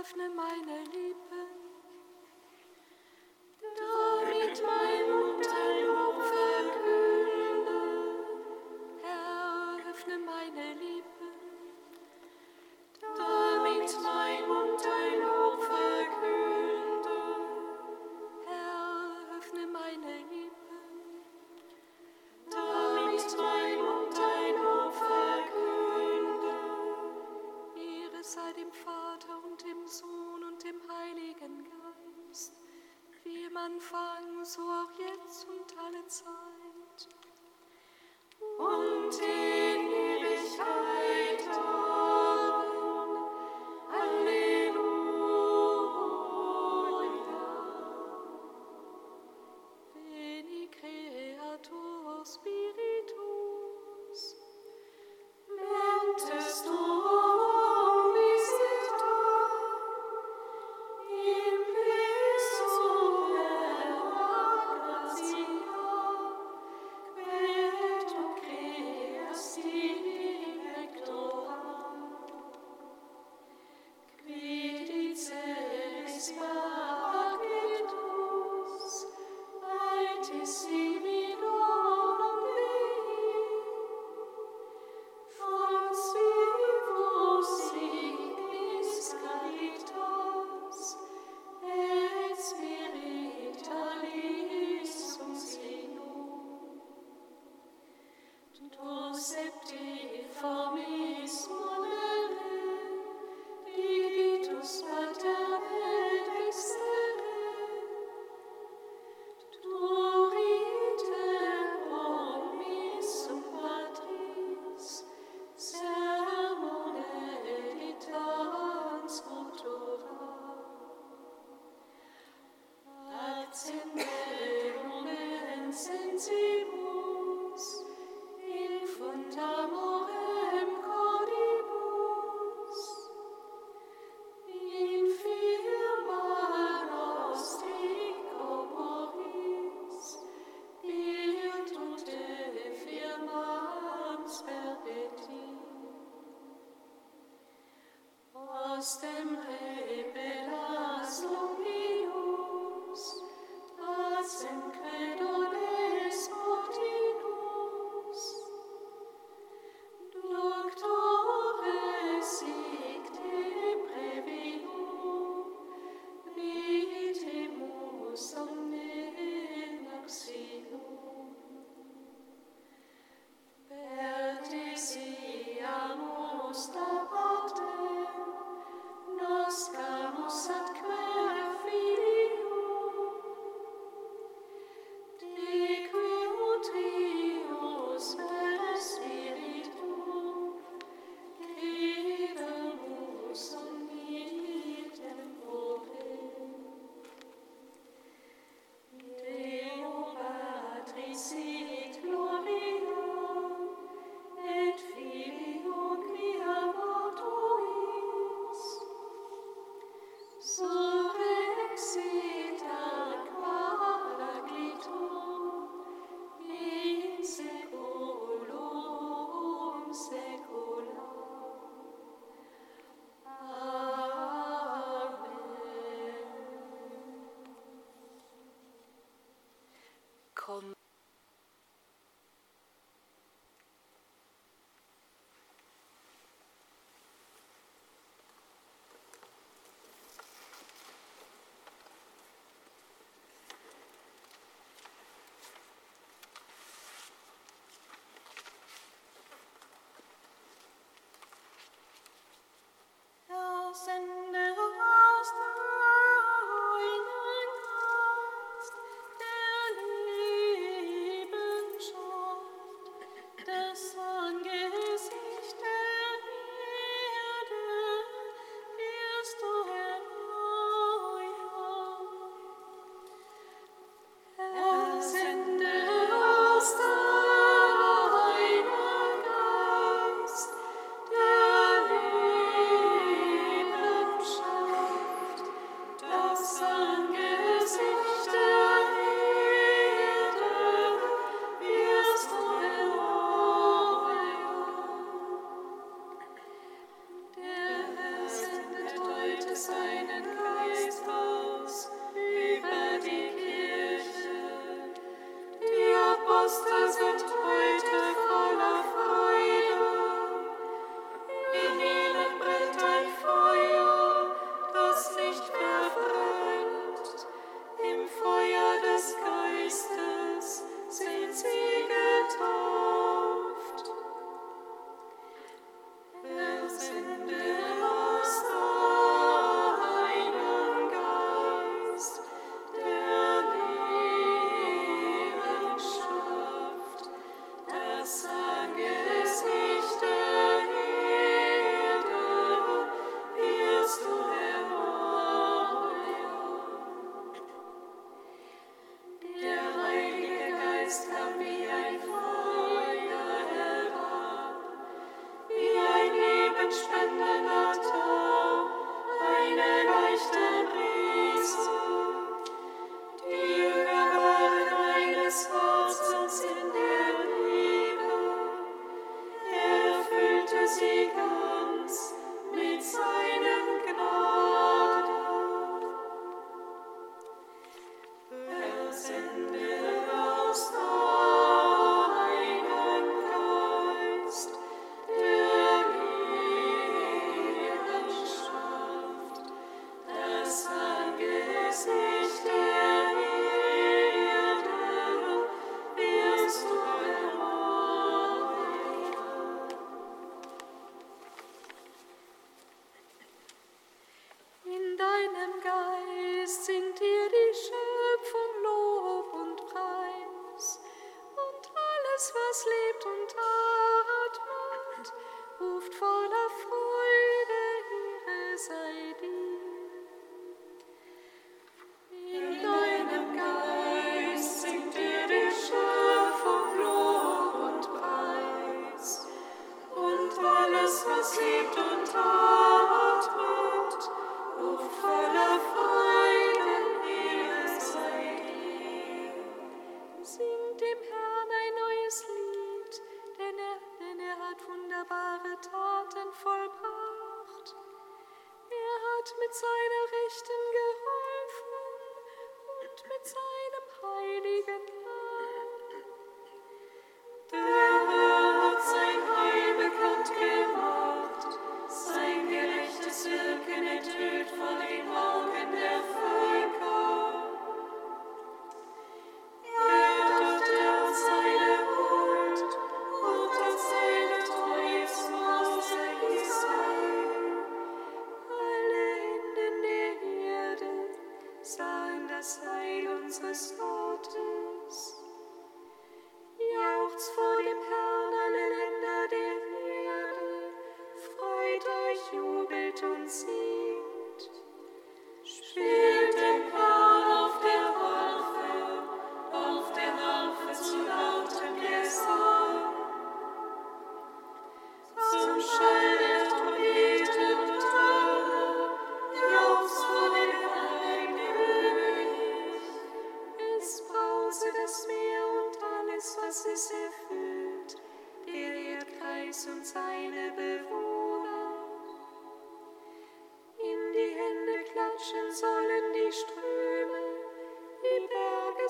öffne meine Liebe. Nostem seinen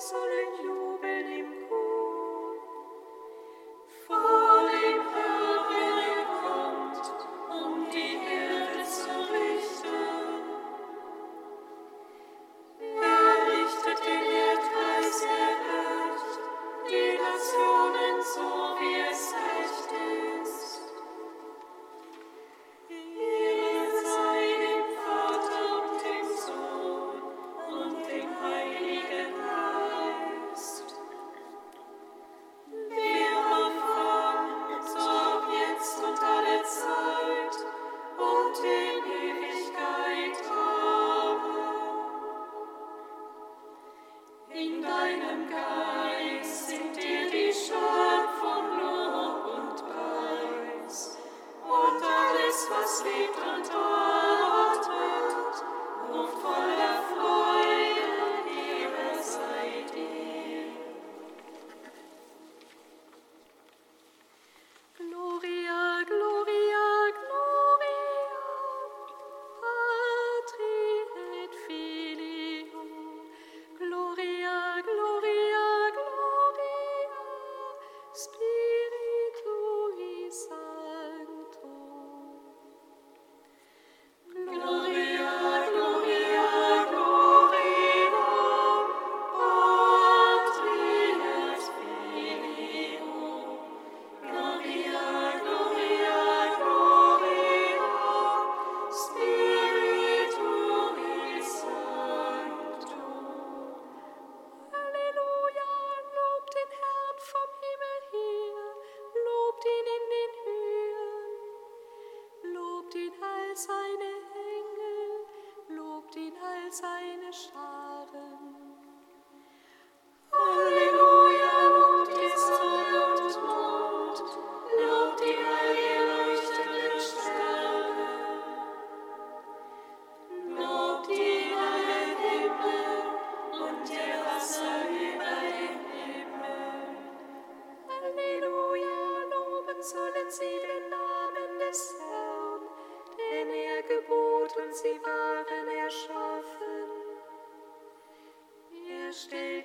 soleil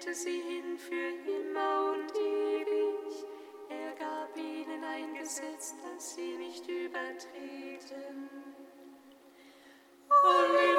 stellte sie hin für immer und ewig. Er gab ihnen ein Gesetz, das sie nicht übertreten. Alleluia.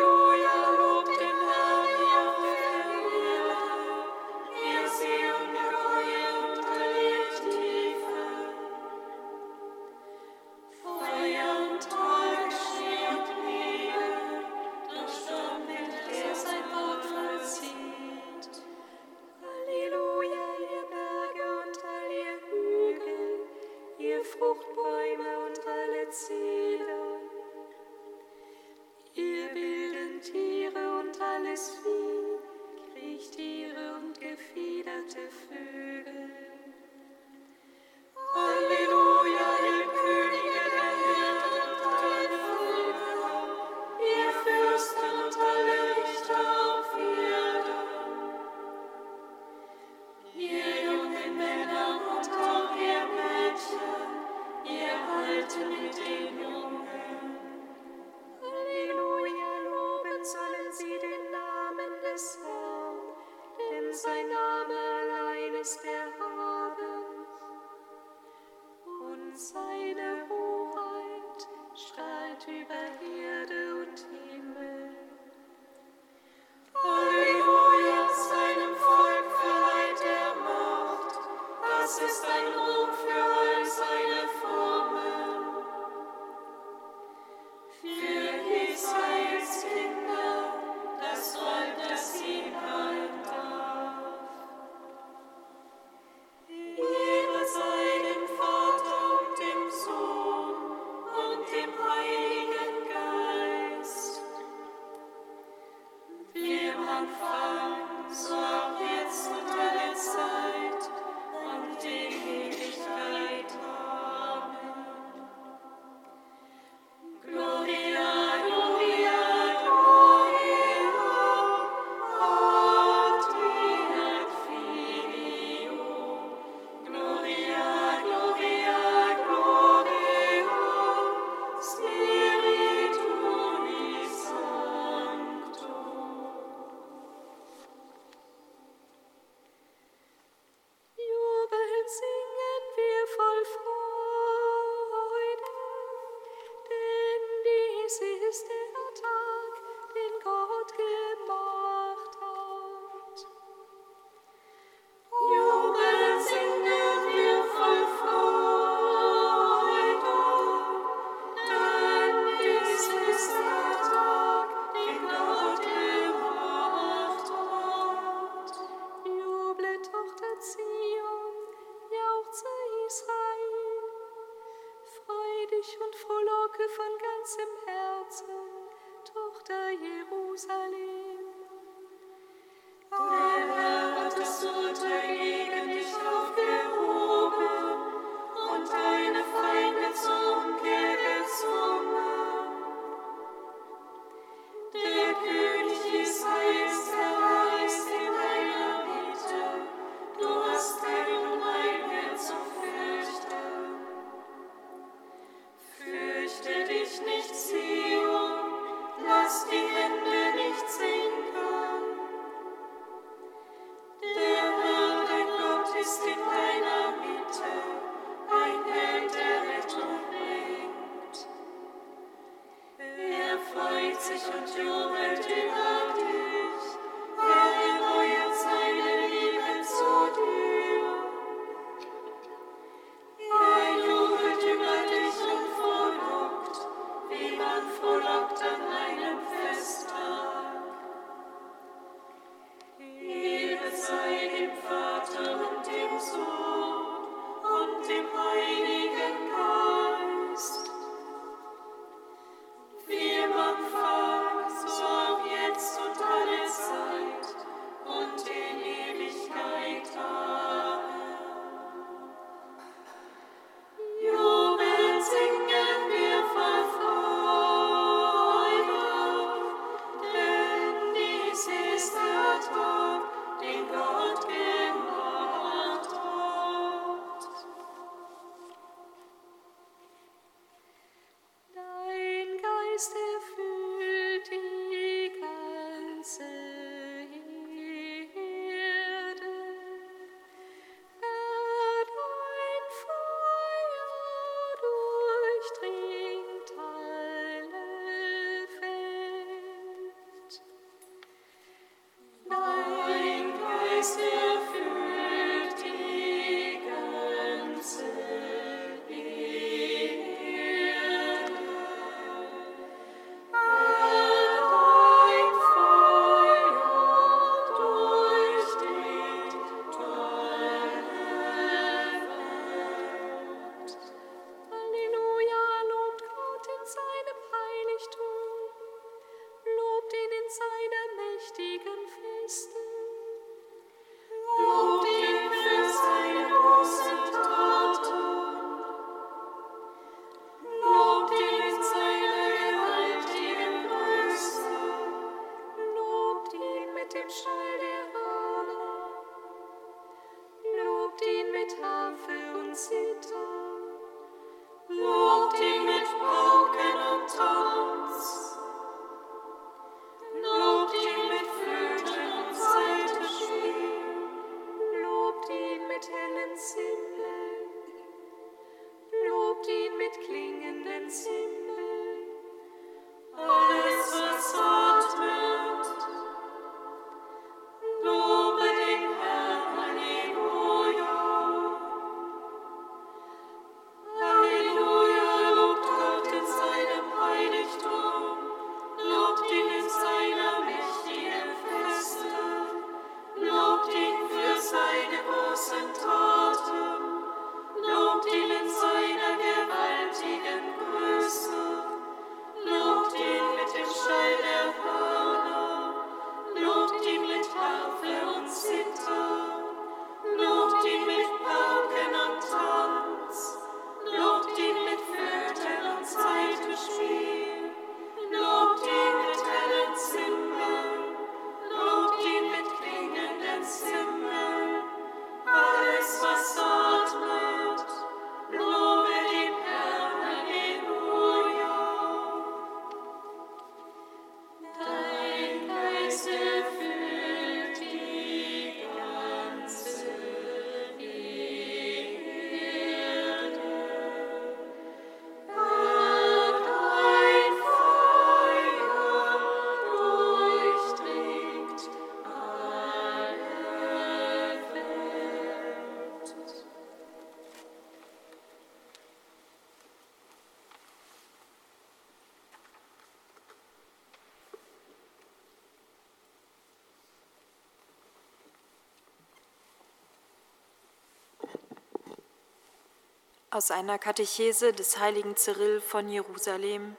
Aus einer Katechese des heiligen Cyril von Jerusalem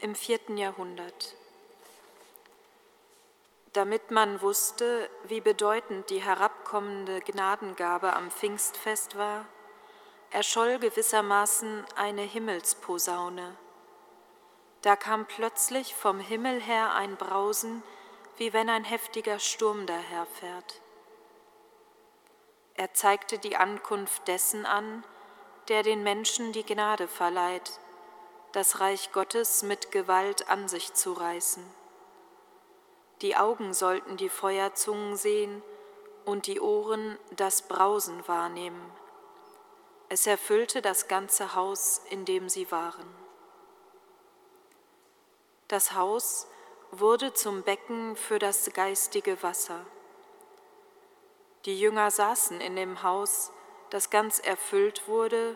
im vierten Jahrhundert. Damit man wusste, wie bedeutend die herabkommende Gnadengabe am Pfingstfest war, erscholl gewissermaßen eine Himmelsposaune. Da kam plötzlich vom Himmel her ein Brausen, wie wenn ein heftiger Sturm daherfährt. Er zeigte die Ankunft dessen an, der den Menschen die Gnade verleiht, das Reich Gottes mit Gewalt an sich zu reißen. Die Augen sollten die Feuerzungen sehen und die Ohren das Brausen wahrnehmen. Es erfüllte das ganze Haus, in dem sie waren. Das Haus wurde zum Becken für das geistige Wasser. Die Jünger saßen in dem Haus, das ganz erfüllt wurde,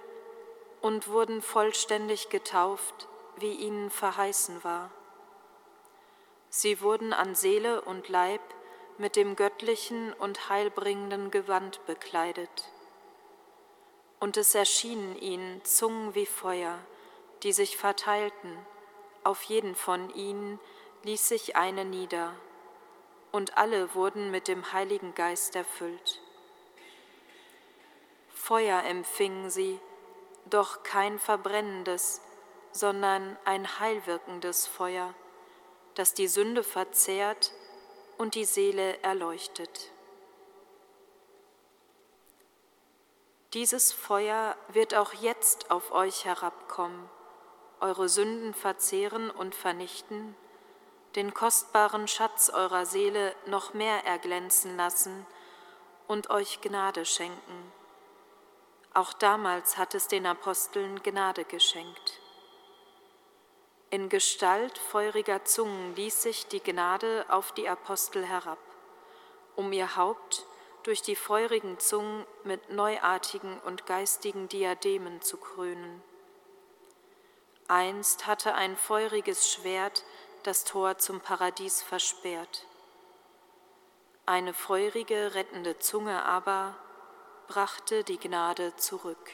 und wurden vollständig getauft, wie ihnen verheißen war. Sie wurden an Seele und Leib mit dem göttlichen und heilbringenden Gewand bekleidet. Und es erschienen ihnen Zungen wie Feuer, die sich verteilten, auf jeden von ihnen ließ sich eine nieder, und alle wurden mit dem Heiligen Geist erfüllt. Feuer empfingen sie, doch kein verbrennendes, sondern ein heilwirkendes Feuer, das die Sünde verzehrt und die Seele erleuchtet. Dieses Feuer wird auch jetzt auf euch herabkommen, eure Sünden verzehren und vernichten, den kostbaren Schatz eurer Seele noch mehr erglänzen lassen und euch Gnade schenken auch damals hat es den Aposteln Gnade geschenkt. In Gestalt feuriger Zungen ließ sich die Gnade auf die Apostel herab, um ihr Haupt durch die feurigen Zungen mit neuartigen und geistigen Diademen zu krönen. Einst hatte ein feuriges Schwert das Tor zum Paradies versperrt. Eine feurige, rettende Zunge aber brachte die Gnade zurück.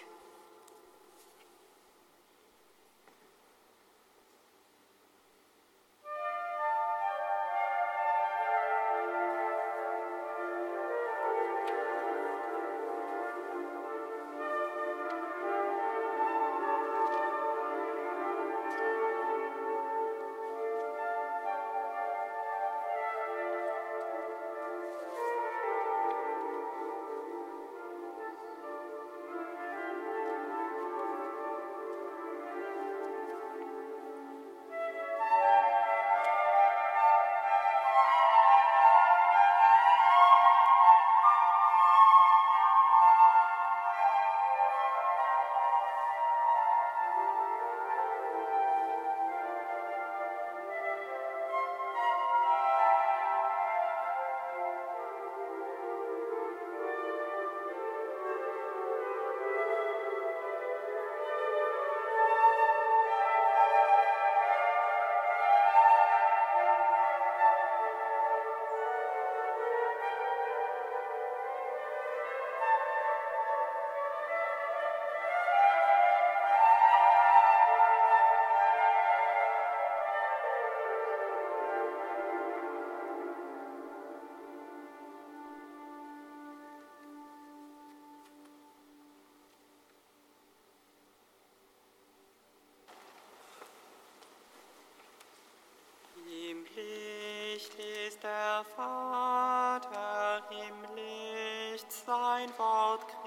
Vater im Licht sein Wort Christus.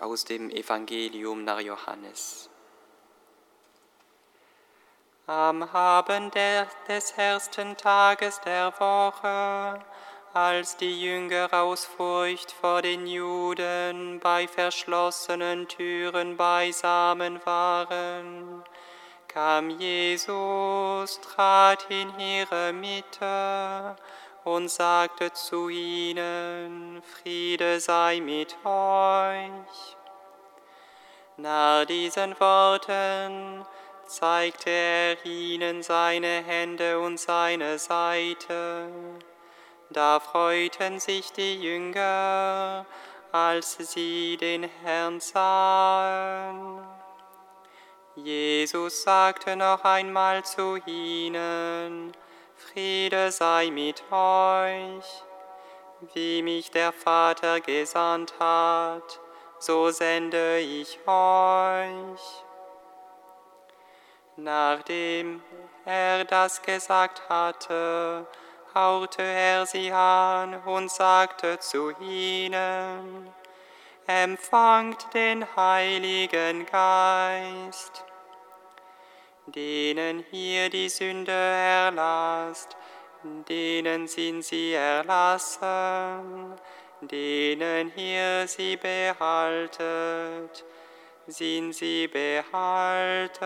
Aus dem Evangelium nach Johannes. Am Abend des ersten Tages der Woche, als die Jünger aus Furcht vor den Juden bei verschlossenen Türen beisammen waren, kam Jesus, trat in ihre Mitte und sagte zu ihnen, Friede sei mit euch. Nach diesen Worten zeigte er ihnen seine Hände und seine Seite. Da freuten sich die Jünger, als sie den Herrn sahen. Jesus sagte noch einmal zu ihnen, Friede sei mit euch. Wie mich der Vater gesandt hat, so sende ich euch. Nachdem er das gesagt hatte, hauchte er sie an und sagte zu ihnen, Empfangt den Heiligen Geist. Denen hier die Sünde erlasst, denen sind sie erlassen, denen hier sie behaltet, sind sie behalten.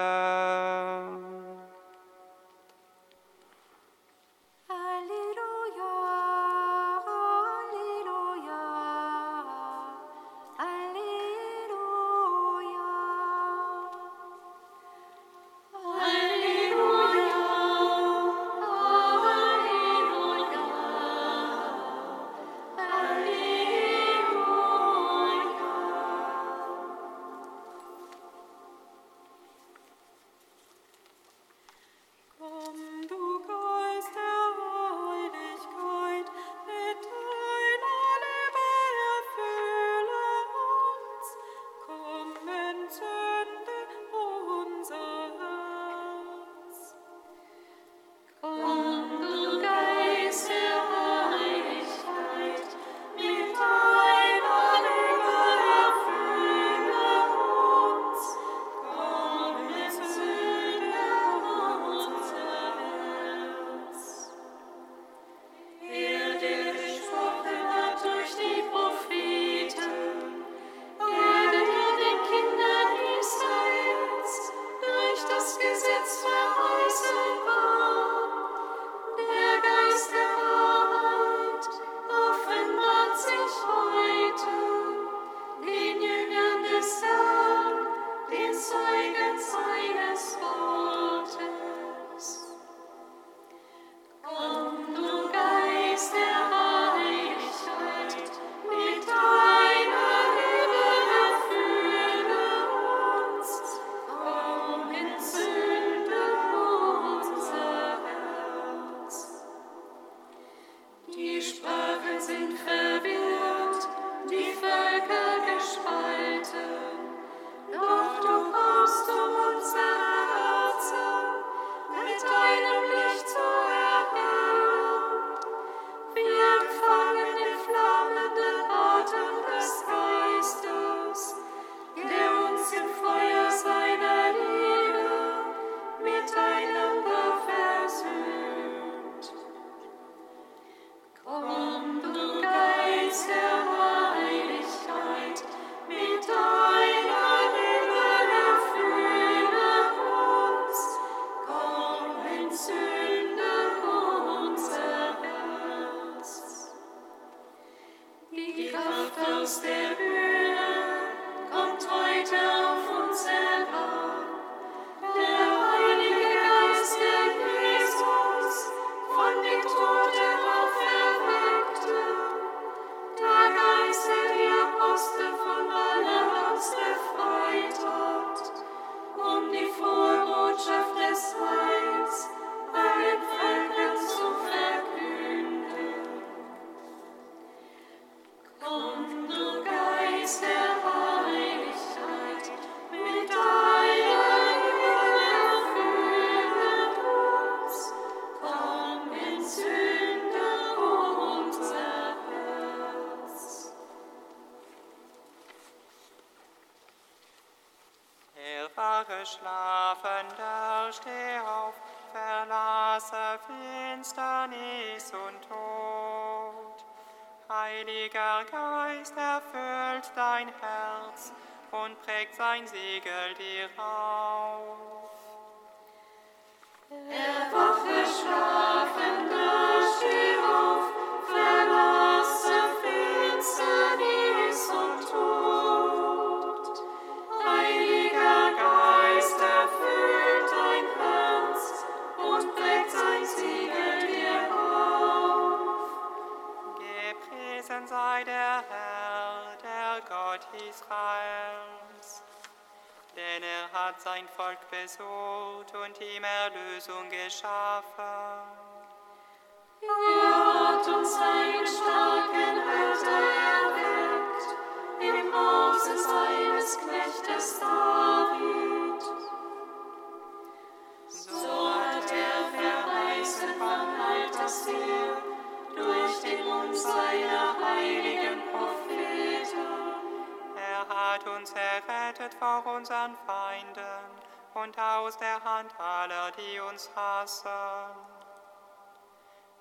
Schlafender, aus der Hand aller, die uns hassen.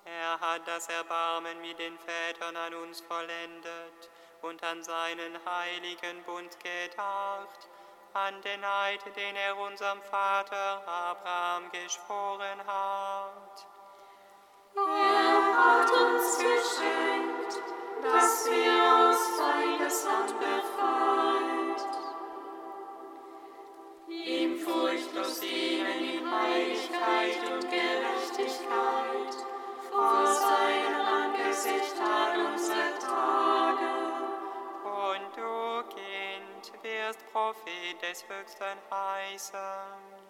Er hat das Erbarmen mit den Vätern an uns vollendet und an seinen heiligen Bund gedacht, an den Eid, den er unserem Vater Abraham geschworen hat. Er hat uns geschenkt, dass wir aus Feindesland befreien furchtlos dienen in Heiligkeit und Gerechtigkeit vor seinem Angesicht all unsere Tage. Und du, Kind, wirst Prophet des Höchsten heißen.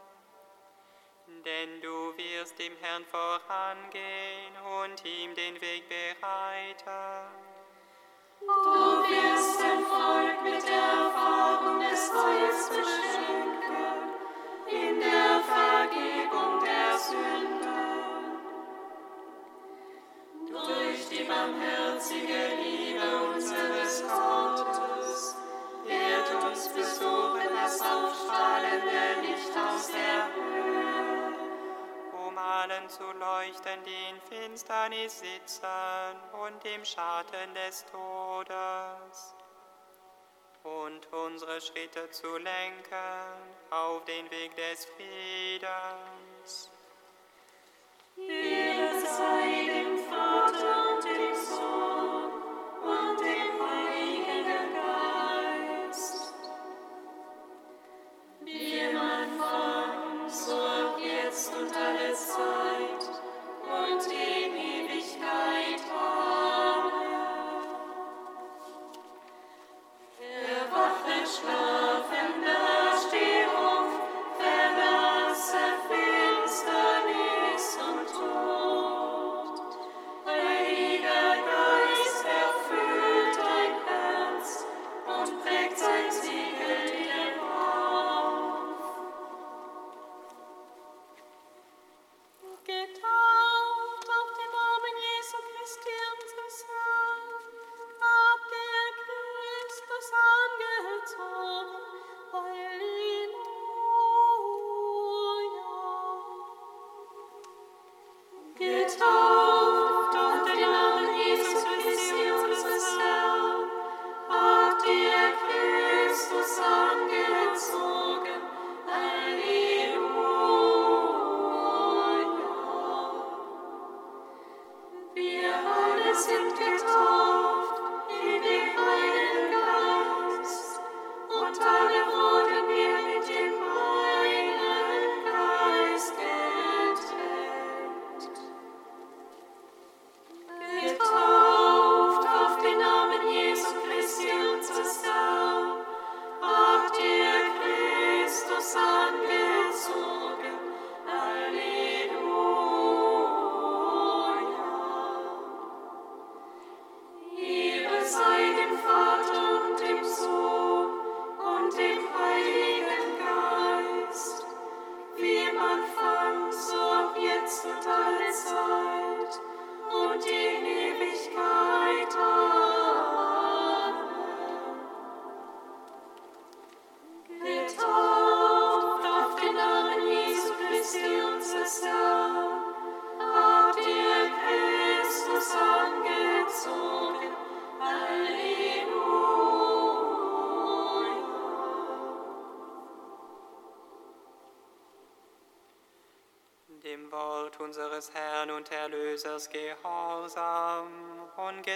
Denn du wirst dem Herrn vorangehen und ihm den Weg bereiten. Du dem Schatten des Todes und unsere Schritte zu lenken auf den Weg des Friedens. Ihr seid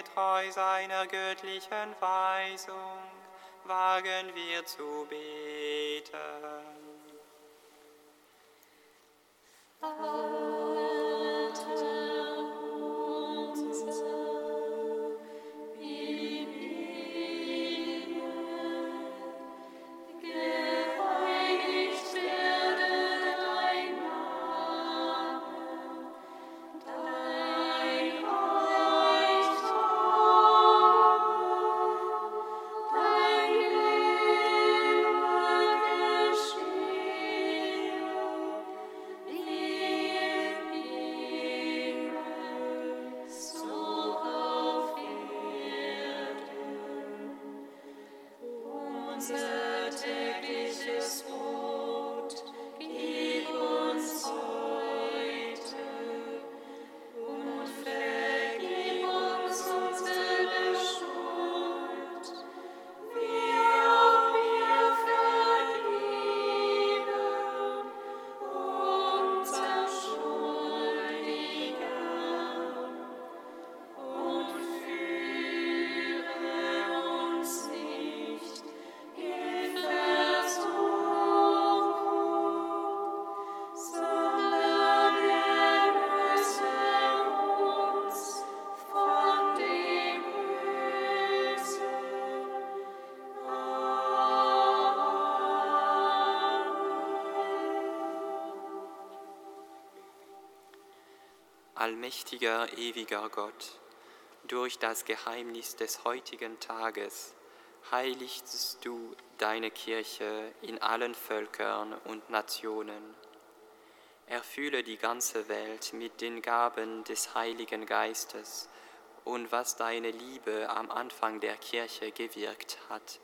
getreu seiner göttlichen Weisung wagen wir zu beten. Allmächtiger, ewiger Gott, durch das Geheimnis des heutigen Tages heiligst du deine Kirche in allen Völkern und Nationen. Erfülle die ganze Welt mit den Gaben des Heiligen Geistes und was deine Liebe am Anfang der Kirche gewirkt hat,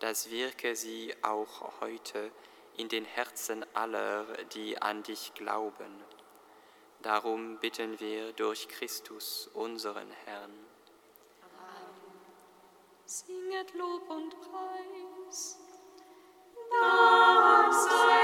das wirke sie auch heute in den Herzen aller, die an dich glauben. Darum bitten wir durch Christus, unseren Herrn. Singet Lob und Preis. Dank